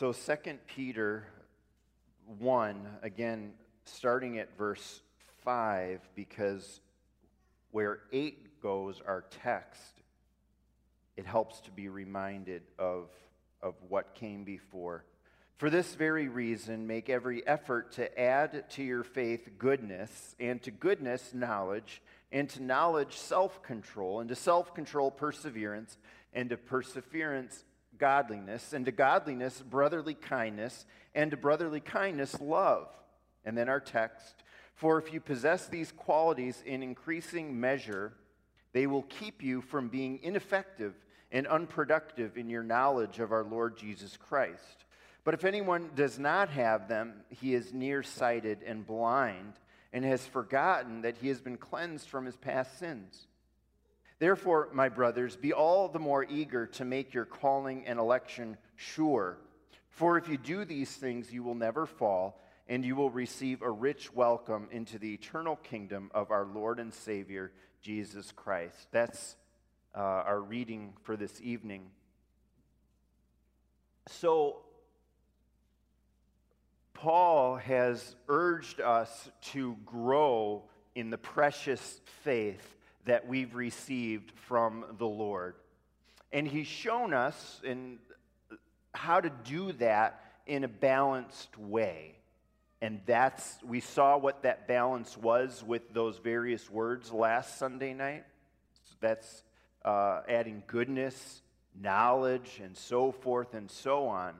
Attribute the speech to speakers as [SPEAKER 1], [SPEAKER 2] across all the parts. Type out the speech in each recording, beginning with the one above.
[SPEAKER 1] So 2 Peter 1, again, starting at verse 5, because where 8 goes, our text, it helps to be reminded of, of what came before. For this very reason, make every effort to add to your faith goodness, and to goodness, knowledge, and to knowledge, self control, and to self control, perseverance, and to perseverance, godliness, and to godliness, brotherly kindness, and to brotherly kindness, love. And then our text For if you possess these qualities in increasing measure, they will keep you from being ineffective and unproductive in your knowledge of our Lord Jesus Christ. But if anyone does not have them, he is nearsighted and blind, and has forgotten that he has been cleansed from his past sins. Therefore, my brothers, be all the more eager to make your calling and election sure. For if you do these things, you will never fall, and you will receive a rich welcome into the eternal kingdom of our Lord and Savior, Jesus Christ. That's uh, our reading for this evening. So, Paul has urged us to grow in the precious faith that we've received from the Lord. And he's shown us in how to do that in a balanced way. And that's, we saw what that balance was with those various words last Sunday night. That's uh, adding goodness, knowledge, and so forth and so on.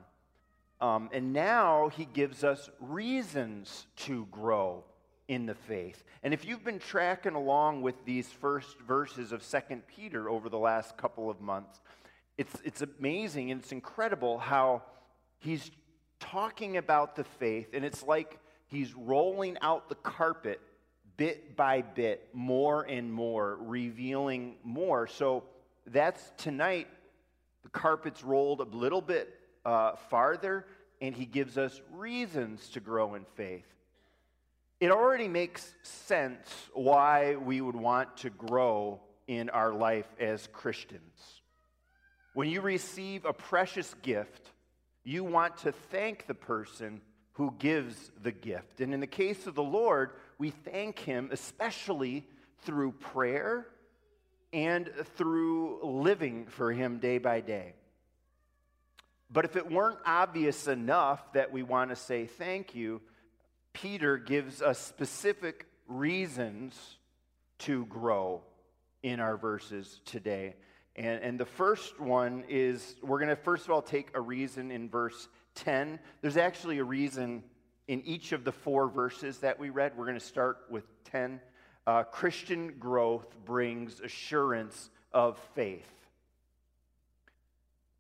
[SPEAKER 1] Um, and now he gives us reasons to grow in the faith. And if you've been tracking along with these first verses of Second Peter over the last couple of months, it's, it's amazing and it's incredible how he's talking about the faith, and it's like he's rolling out the carpet bit by bit, more and more, revealing more. So that's tonight, the carpet's rolled a little bit uh, farther, and he gives us reasons to grow in faith. It already makes sense why we would want to grow in our life as Christians. When you receive a precious gift, you want to thank the person who gives the gift. And in the case of the Lord, we thank him especially through prayer and through living for him day by day. But if it weren't obvious enough that we want to say thank you, Peter gives us specific reasons to grow in our verses today. And, and the first one is we're going to first of all take a reason in verse 10. There's actually a reason in each of the four verses that we read. We're going to start with 10. Uh, Christian growth brings assurance of faith.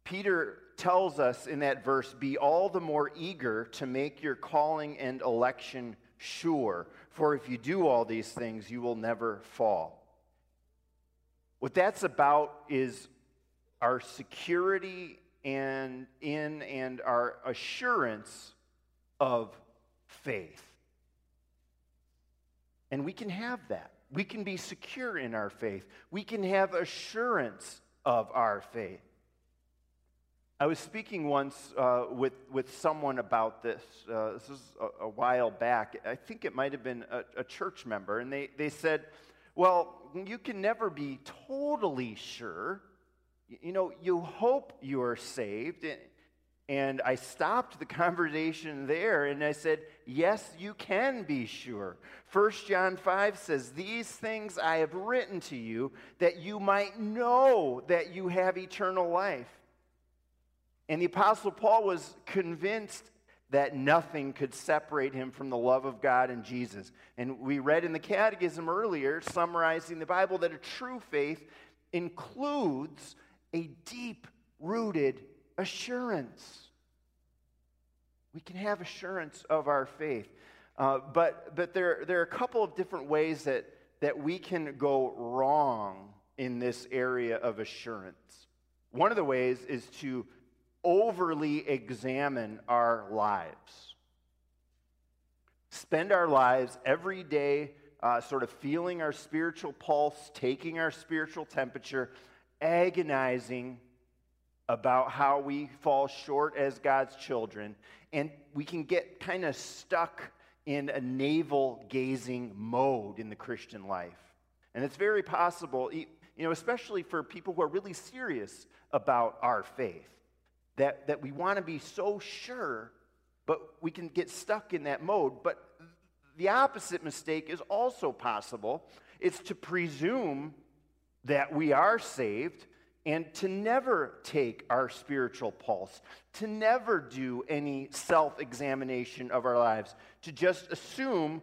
[SPEAKER 1] Peter tells us in that verse be all the more eager to make your calling and election sure, for if you do all these things, you will never fall. What that's about is our security and in and our assurance of faith. And we can have that. We can be secure in our faith. We can have assurance of our faith. I was speaking once uh, with, with someone about this. Uh, this is a, a, while back. I think it might have been a, a, church member. And they, they said, Well, you can never be totally sure. You know, you hope you are saved. And I stopped the conversation there and I said, Yes, you can be sure. 1 John 5 says, These things I have written to you that you might know that you have eternal life. And the Apostle Paul was convinced that nothing could separate him from the love of God and Jesus. And we read in the Catechism earlier, summarizing the Bible, that a true faith includes a deep rooted assurance. We can have assurance of our faith. Uh, but but there, there are a couple of different ways that, that we can go wrong in this area of assurance. One of the ways is to overly examine our lives. Spend our lives every day uh, sort of feeling our spiritual pulse, taking our spiritual temperature, agonizing about how we fall short as God's children, and we can get kind of stuck in a navel gazing mode in the Christian life. And it's very possible, you know, especially for people who are really serious about our faith, that, that we want to be so sure, but we can get stuck in that mode. But the opposite mistake is also possible. It's to presume that we are saved and to never take our spiritual pulse, to never do any self examination of our lives, to just assume,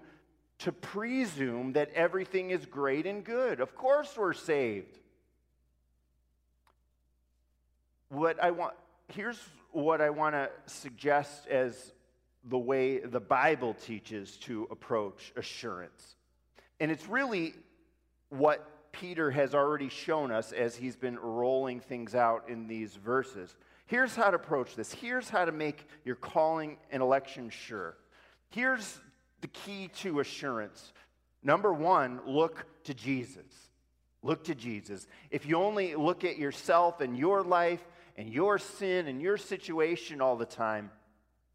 [SPEAKER 1] to presume that everything is great and good. Of course, we're saved. What I want, here's what I want to suggest as the way the Bible teaches to approach assurance. And it's really what Peter has already shown us as he's been rolling things out in these verses. Here's how to approach this. Here's how to make your calling and election sure. Here's the key to assurance. Number one, look to Jesus. Look to Jesus. If you only look at yourself and your life and your sin and your situation all the time,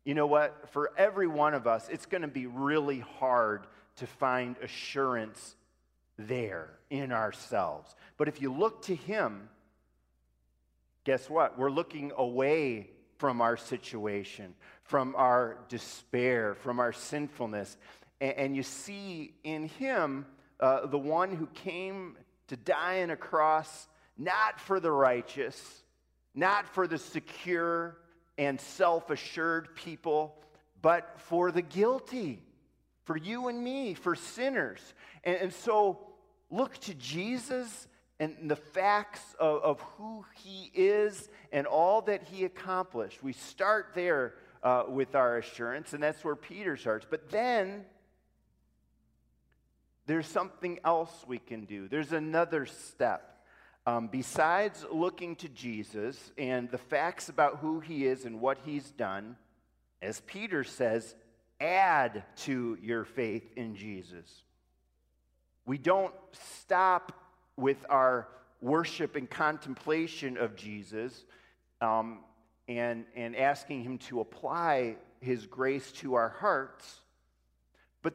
[SPEAKER 1] you know what? For every one of us, it's going to be really hard to find assurance there in ourselves. But if you look to Him, guess what? We're looking away from our situation, from our despair, from our sinfulness. And, you see in Him uh, the one who came to die on a cross, not for the righteous, not for the secure and self assured people, but for the guilty for you and me, for sinners. And, and so look to Jesus and the facts of, of, who he is and all that he accomplished. We start there uh, with our assurance, and that's where Peter starts. But then there's something else we can do, there's another step. Um, besides looking to Jesus and the facts about who he is and what he's done, as Peter says, add to your faith in Jesus. We don't stop with our worship and contemplation of Jesus um, and, and asking Him to apply His grace to our hearts. But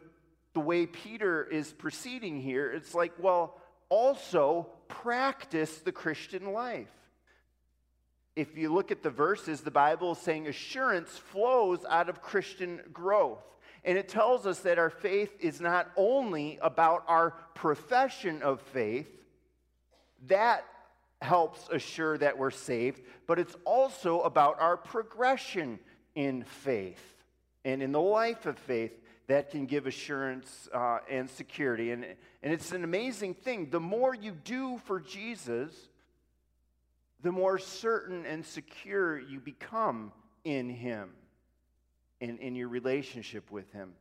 [SPEAKER 1] the way Peter is proceeding here, it's like, well, also practice the Christian life if you look at the verses, the Bible is saying assurance flows out of Christian growth. And it tells us that our faith is not only about our profession of faith, that helps assure that we're saved, but it's also about our progression in faith and in the life of faith that can give assurance uh, and security. And, and it's an amazing thing. The more you do for Jesus, the more certain and secure you become in Him and in your relationship with Him.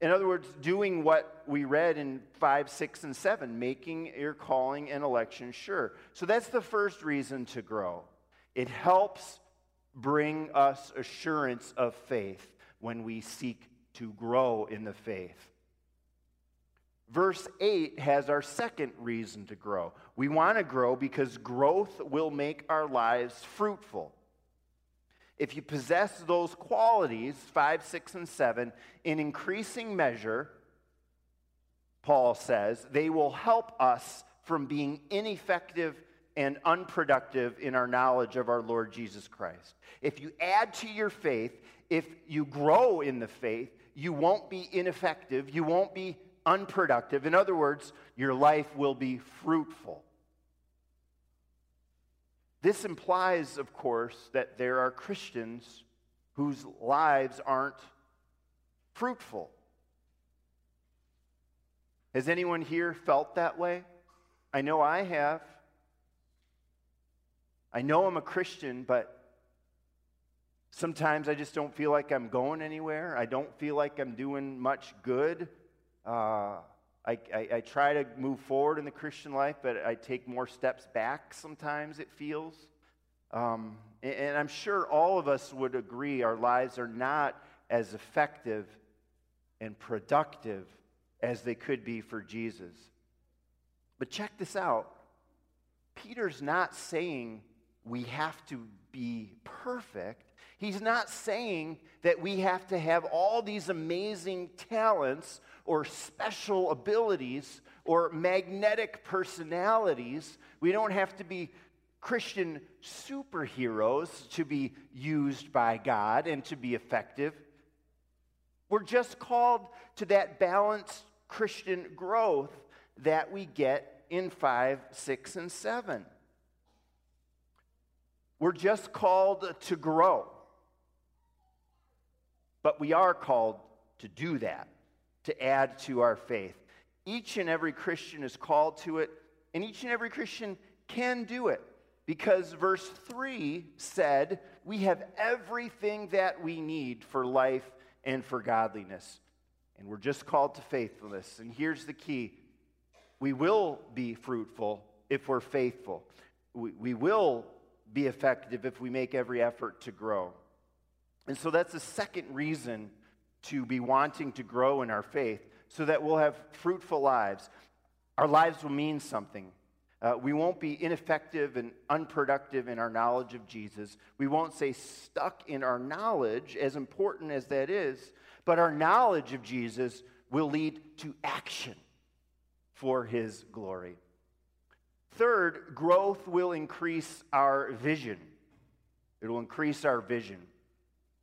[SPEAKER 1] In other words, doing what we read in 5, 6, and 7, making your calling and election sure. So that's the first reason to grow. It helps bring us assurance of faith when we seek to grow in the faith. Verse 8 has our second reason to grow. We want to grow because growth will make our lives fruitful. If you possess those qualities, 5, 6, and 7, in increasing measure, Paul says, they will help us from being ineffective and unproductive in our knowledge of our Lord Jesus Christ. If you add to your faith, if you grow in the faith, you won't be ineffective, you won't be unproductive. In other words, your life will be fruitful. This implies, of course, that there are Christians whose lives aren't fruitful. Has anyone here felt that way? I know I have. I know I'm a Christian, but sometimes I just don't feel like I'm going anywhere. I don't feel like I'm doing much good. Uh, I, I, I, try to move forward in the Christian life, but I take more steps back sometimes, it feels. Um, and, and I'm sure all of us would agree our lives are not as effective and productive as they could be for Jesus. But check this out Peter's not saying we have to be perfect. He's not saying that we have to have all these amazing talents or special abilities or magnetic personalities. We don't have to be Christian superheroes to be used by God and to be effective. We're just called to that balanced Christian growth that we get in 5, 6, and 7. We're just called to grow. But we are called to do that, to add to our faith. Each and every Christian is called to it, and each and every Christian can do it because verse 3 said, We have everything that we need for life and for godliness. And we're just called to faithfulness. And here's the key we will be fruitful if we're faithful, we, we will be effective if we make every effort to grow. And so that's the second reason to be wanting to grow in our faith, so that we'll have fruitful lives. Our lives will mean something. Uh, we won't be ineffective and unproductive in our knowledge of Jesus. We won't say stuck in our knowledge, as important as that is, but our knowledge of Jesus will lead to action for his glory. Third, growth will increase our vision. It will increase our vision.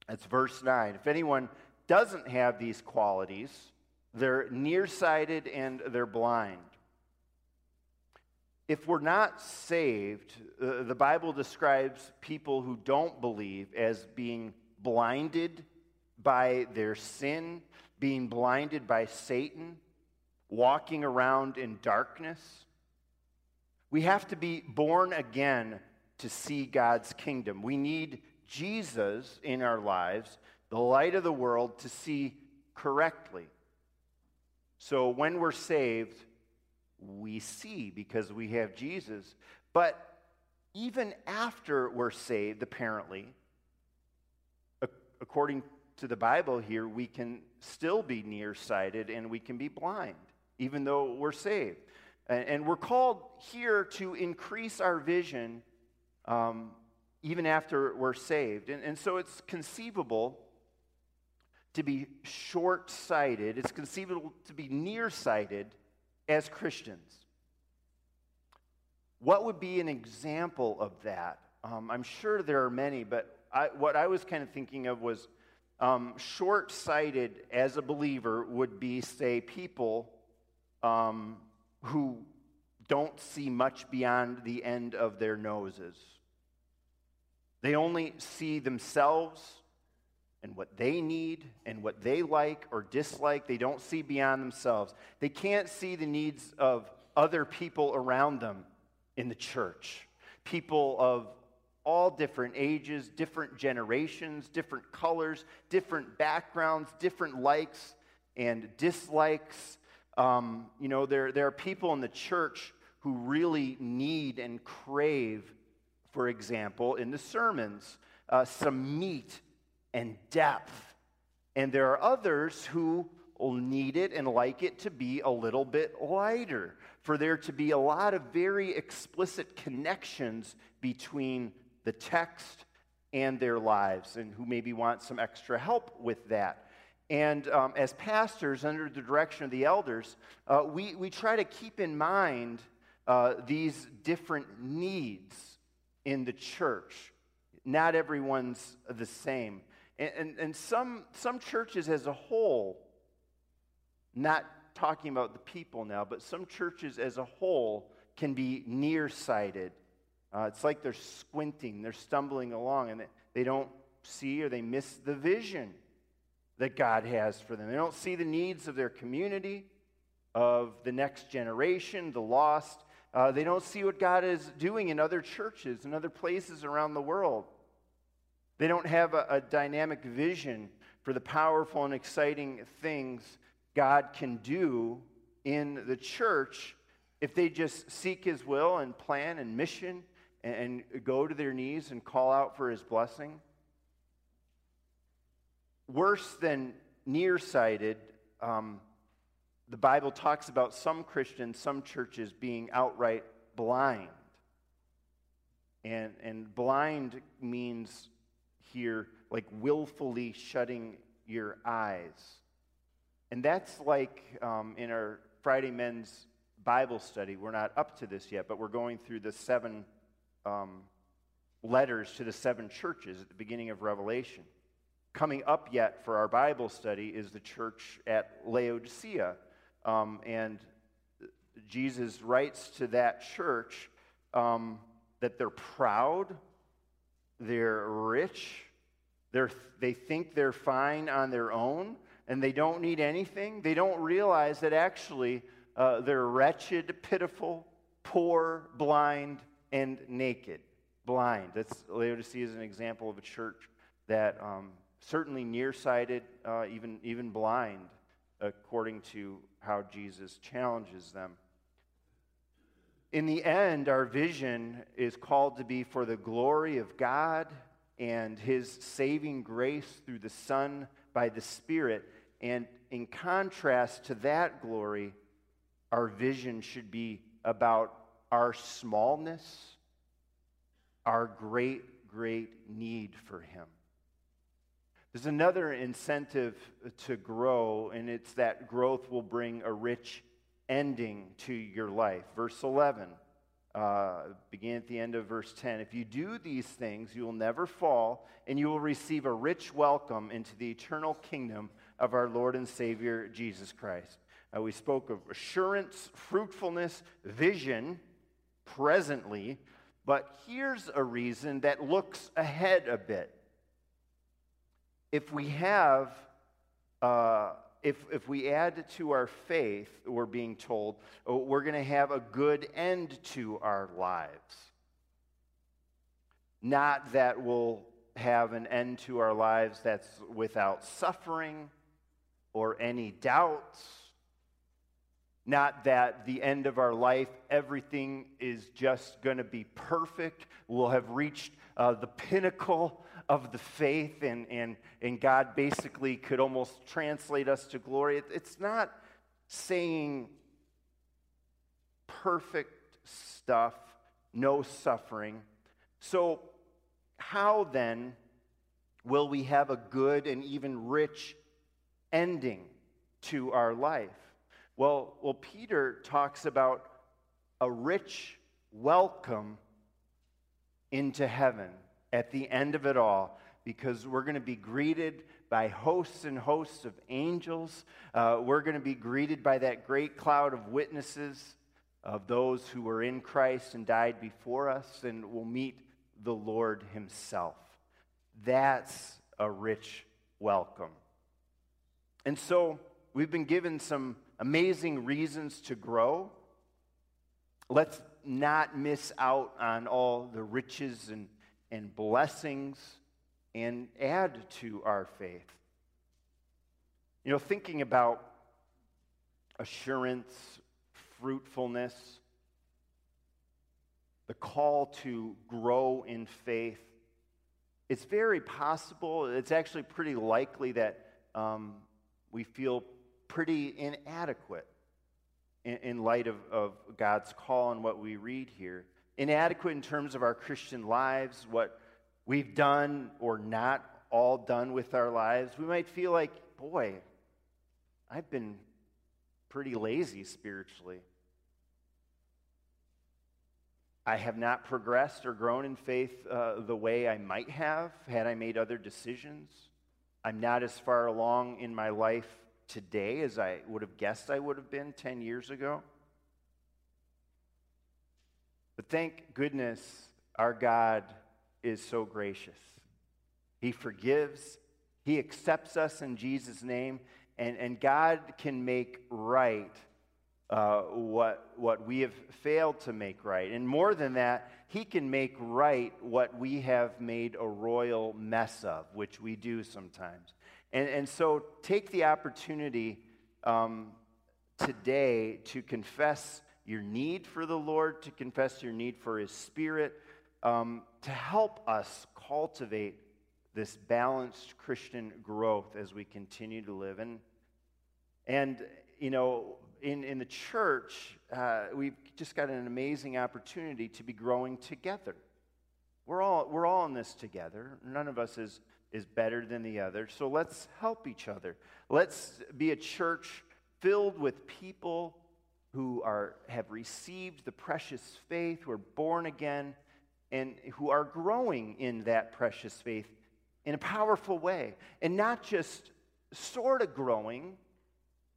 [SPEAKER 1] That's verse 9. If anyone doesn't have these qualities, they're nearsighted and they're blind if we're not saved, uh, the Bible describes people who don't believe as being blinded by their sin, being blinded by Satan, walking around in darkness. We have to be born again to see God's kingdom. We need Jesus in our lives, the light of the world, to see correctly. So when we're saved, we see because we have Jesus. But even after we're saved, apparently, according to the Bible here, we can still be nearsighted and we can be blind, even though we're saved. And we're called here to increase our vision um, even after we're saved. And, and so it's conceivable to be short sighted, it's conceivable to be nearsighted as Christians. What would be an example of that? Um, I'm sure there are many, but I, what I was kind of thinking of was um, short sighted as a believer would be, say, people um, who don't see much beyond the end of their noses. They only see themselves and what they need and what they like or dislike. They don't see beyond themselves. They can't see the needs of other people around them in the church. People of all different ages, different generations, different colors, different backgrounds, different likes and dislikes. Um, you know, there, there are people in the church who really need and crave, for example, in the sermons, uh, some meat and depth. And there are others who will need it and like it to be a little bit lighter, for there to be a lot of very explicit connections between the text and their lives, and who maybe want some extra help with that. And um, as pastors, under the direction of the elders, uh, we, we try to keep in mind uh, these different needs in the church. Not everyone's the same. And, and, and some, some churches as a whole, not talking about the people now, but some churches as a whole can be nearsighted. Uh, it's like they're squinting, they're stumbling along, and they, they don't see or they miss the vision that God has for them. They don't see the needs of their community, of the next generation, the lost. Uh, they don't see what God is doing in other churches and other places around the world. They don't have a, a dynamic vision for the powerful and exciting things God can do in the church if they just seek His will and plan and mission and, and go to their knees and call out for His blessing. Worse than nearsighted, um, the Bible talks about some Christians, some churches being outright blind. And, and blind means here like willfully shutting your eyes. And that's like um, in our Friday men's Bible study. We're not up to this yet, but we're going through the seven um, letters to the seven churches at the beginning of Revelation. Coming up yet for our Bible study is the church at Laodicea. Um, and Jesus writes to that church um, that they're proud, they're rich, they're, they think they're fine on their own, and they don't need anything. They don't realize that actually uh, they're wretched, pitiful, poor, blind, and naked. Blind. That's Laodicea is an example of a church that um, certainly nearsighted, uh, even even blind, according to how Jesus challenges them. In the end, our vision is called to be for the glory of God and His saving grace through the Son by the Spirit. And in contrast to that glory, our vision should be about our smallness, our great, great need for Him. There's another incentive to grow, and it's that growth will bring a rich ending to your life. Verse 11, uh, begin at the end of verse 10. If you do these things, you will never fall, and you will receive a rich welcome into the eternal kingdom of our Lord and Savior, Jesus Christ. Uh, we spoke of assurance, fruitfulness, vision presently, but here's a reason that looks ahead a bit. If we have, uh, if, if we add to our faith, we're being told, oh, we're going to have a good end to our lives. Not that we'll have an end to our lives that's without suffering or any doubts not that the end of our life, everything is just going to be perfect. We'll have reached uh, the pinnacle of the faith, and, and, and God basically could almost translate us to glory. It, it's not saying perfect stuff, no suffering. So, how then will we have a good and even rich ending to our life? Well, well, Peter talks about a rich welcome into heaven at the end of it all because we're going to be greeted by hosts and hosts of angels. Uh, we're going to be greeted by that great cloud of witnesses of those who were in Christ and died before us, and we'll meet the Lord Himself. That's a rich welcome. And so we've been given some amazing reasons to grow. Let's not miss out on all the riches and, and blessings and add to our faith. You know, thinking about assurance, fruitfulness, the call to grow in faith, it's very possible, it's actually pretty likely that um, we feel pretty inadequate in, in light of, of God's call and what we read here. Inadequate in terms of our Christian lives, what we've done or not all done with our lives. We might feel like, boy, I've been pretty lazy spiritually. I have not progressed or grown in faith uh, the way I might have had I made other decisions. I'm not as far along in my life today as I would have guessed I would have been 10 years ago. Thank goodness our God is so gracious. He forgives, He accepts us in Jesus' name, and, and God can make right uh, what, what we have failed to make right. And more than that, He can make right what we have made a royal mess of, which we do sometimes. And, and so take the opportunity um, today to confess your need for the Lord, to confess your need for His Spirit, um, to help us cultivate this balanced Christian growth as we continue to live. And, and you know, in, in the church, uh, we've just got an amazing opportunity to be growing together. We're all, we're all in this together. None of us is, is better than the other. So let's help each other. Let's be a church filled with people who are, have received the precious faith, who are born again, and who are growing in that precious faith in a powerful way. And not just sort of growing,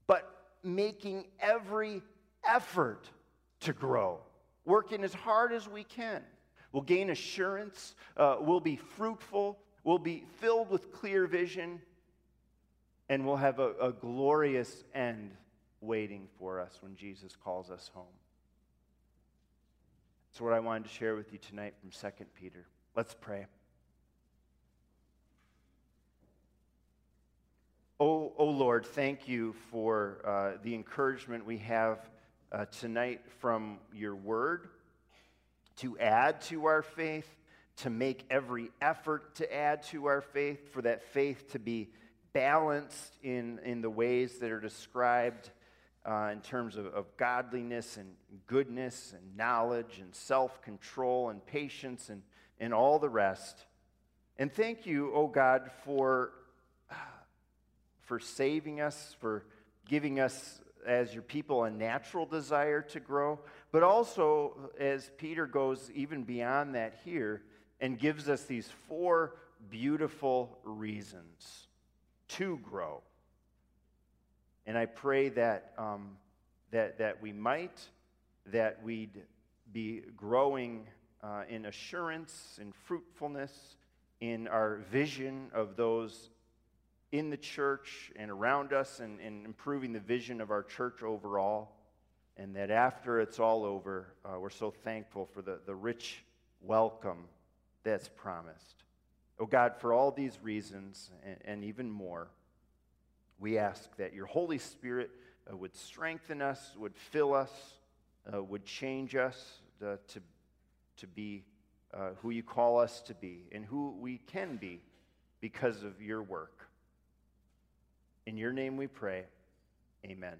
[SPEAKER 1] but making every effort to grow, working as hard as we can. We'll gain assurance, uh, we'll be fruitful, we'll be filled with clear vision, and we'll have a, a glorious end waiting for us when Jesus calls us home. That's what I wanted to share with you tonight from 2 Peter. Let's pray. Oh, oh Lord, thank you for uh, the encouragement we have uh, tonight from your word to add to our faith, to make every effort to add to our faith, for that faith to be balanced in, in the ways that are described uh, in terms of, of godliness and goodness and knowledge and self control and patience and, and all the rest. And thank you, oh God, for, for saving us, for giving us as your people a natural desire to grow, but also as Peter goes even beyond that here and gives us these four beautiful reasons to grow. And I pray that, um, that, that we might, that we'd be growing uh, in assurance and fruitfulness in our vision of those in the church and around us and, and improving the vision of our church overall. And that after it's all over, uh, we're so thankful for the, the rich welcome that's promised. Oh God, for all these reasons and, and even more, we ask that your Holy Spirit uh, would strengthen us, would fill us, uh, would change us uh, to, to be uh, who you call us to be and who we can be because of your work. In your name we pray. Amen.